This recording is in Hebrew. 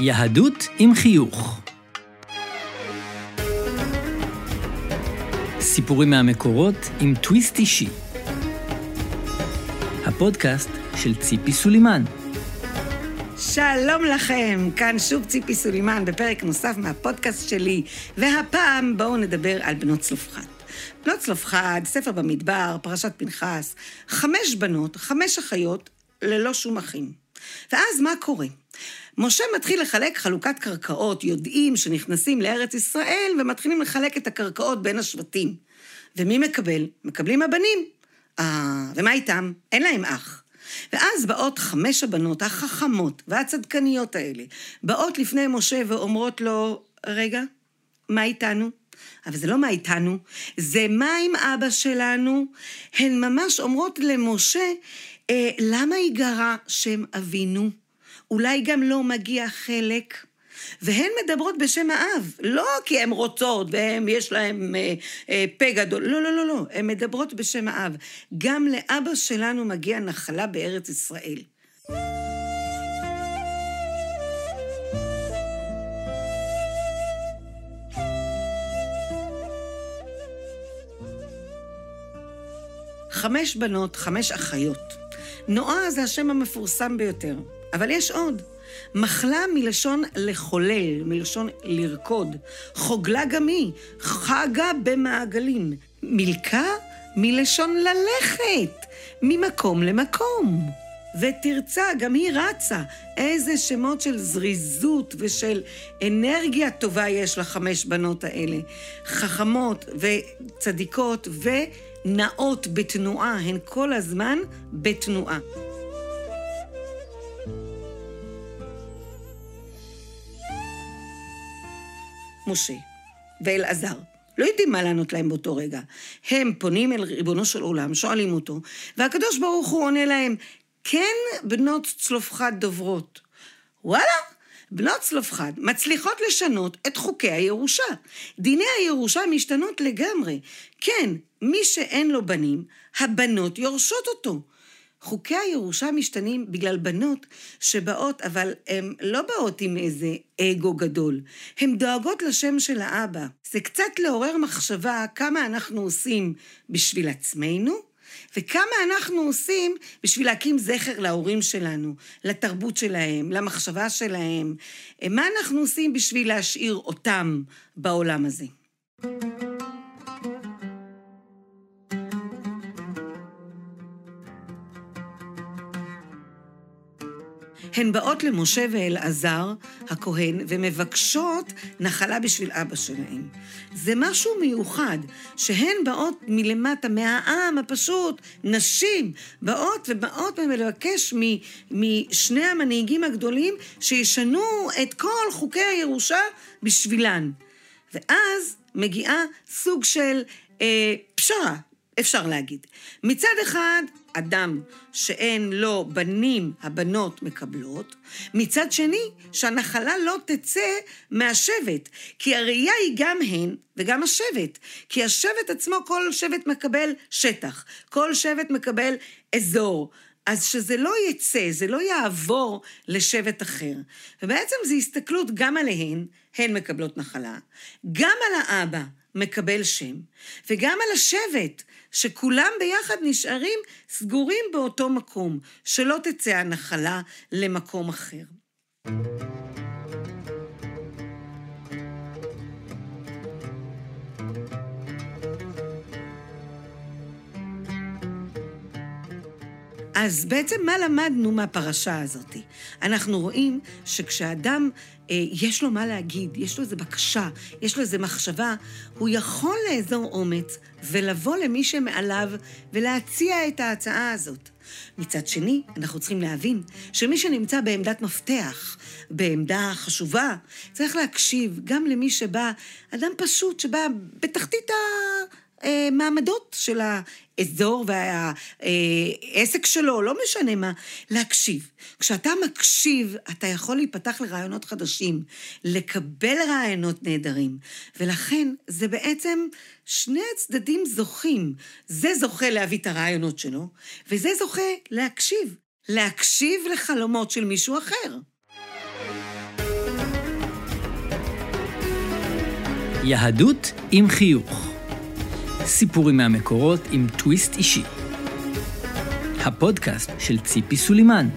יהדות עם חיוך. סיפורים מהמקורות עם טוויסט אישי. הפודקאסט של ציפי סולימן. שלום לכם, כאן שוב ציפי סולימן בפרק נוסף מהפודקאסט שלי, והפעם בואו נדבר על בנות צלופחד. בנות צלופחד, ספר במדבר, פרשת פנחס, חמש בנות, חמש אחיות, ללא שום אחים. ואז מה קורה? משה מתחיל לחלק חלוקת קרקעות, יודעים שנכנסים לארץ ישראל ומתחילים לחלק את הקרקעות בין השבטים. ומי מקבל? מקבלים הבנים. אה, ומה איתם? אין להם אח. ואז באות חמש הבנות החכמות והצדקניות האלה, באות לפני משה ואומרות לו, רגע, מה איתנו? אבל זה לא מה איתנו, זה מה עם אבא שלנו. הן ממש אומרות למשה, אה, למה ייגרע שם אבינו? אולי גם לא מגיע חלק? והן מדברות בשם האב, לא כי הן רוצות ויש להן אה, אה, פה גדול, לא, לא, לא, לא, הן מדברות בשם האב. גם לאבא שלנו מגיע נחלה בארץ ישראל. חמש בנות, חמש אחיות. נועה זה השם המפורסם ביותר, אבל יש עוד. מחלה מלשון לחולל, מלשון לרקוד. חוגלה גם היא, חגה במעגלים. מילכה מלשון ללכת, ממקום למקום. ותרצה, גם היא רצה. איזה שמות של זריזות ושל אנרגיה טובה יש לחמש בנות האלה. חכמות וצדיקות ונעות בתנועה, הן כל הזמן בתנועה. משה ואלעזר. לא יודעים מה לענות להם באותו רגע. הם פונים אל ריבונו של עולם, שואלים אותו, והקדוש ברוך הוא עונה להם, כן בנות צלופחד דוברות. וואלה, בנות צלופחד מצליחות לשנות את חוקי הירושה. דיני הירושה משתנות לגמרי. כן, מי שאין לו בנים, הבנות יורשות אותו. חוקי הירושה משתנים בגלל בנות שבאות, אבל הן לא באות עם איזה אגו גדול. הן דואגות לשם של האבא. זה קצת לעורר מחשבה כמה אנחנו עושים בשביל עצמנו, וכמה אנחנו עושים בשביל להקים זכר להורים שלנו, לתרבות שלהם, למחשבה שלהם. מה אנחנו עושים בשביל להשאיר אותם בעולם הזה. הן באות למשה ואלעזר, הכהן, ומבקשות נחלה בשביל אבא שלהן. זה משהו מיוחד, שהן באות מלמטה, מהעם הפשוט, נשים, באות ובאות ולבקש משני המנהיגים הגדולים שישנו את כל חוקי הירושה בשבילן. ואז מגיעה סוג של אה, פשרה, אפשר להגיד. מצד אחד, אדם שאין לו בנים, הבנות מקבלות, מצד שני, שהנחלה לא תצא מהשבט, כי הראייה היא גם הן וגם השבט, כי השבט עצמו, כל שבט מקבל שטח, כל שבט מקבל אזור. אז שזה לא יצא, זה לא יעבור לשבט אחר. ובעצם זו הסתכלות גם עליהן, הן מקבלות נחלה, גם על האבא מקבל שם, וגם על השבט, שכולם ביחד נשארים סגורים באותו מקום, שלא תצא הנחלה למקום אחר. אז בעצם מה למדנו מהפרשה הזאת? אנחנו רואים שכשאדם, אה, יש לו מה להגיד, יש לו איזו בקשה, יש לו איזו מחשבה, הוא יכול לאזור אומץ ולבוא למי שמעליו ולהציע את ההצעה הזאת. מצד שני, אנחנו צריכים להבין שמי שנמצא בעמדת מפתח, בעמדה חשובה, צריך להקשיב גם למי שבא, אדם פשוט שבא בתחתית ה... המעמדות של האזור והעסק שלו, לא משנה מה, להקשיב. כשאתה מקשיב, אתה יכול להיפתח לרעיונות חדשים, לקבל רעיונות נהדרים, ולכן זה בעצם שני הצדדים זוכים. זה זוכה להביא את הרעיונות שלו, וזה זוכה להקשיב. להקשיב לחלומות של מישהו אחר. יהדות עם חיוך. סיפורים מהמקורות עם טוויסט אישי. הפודקאסט של ציפי סולימן.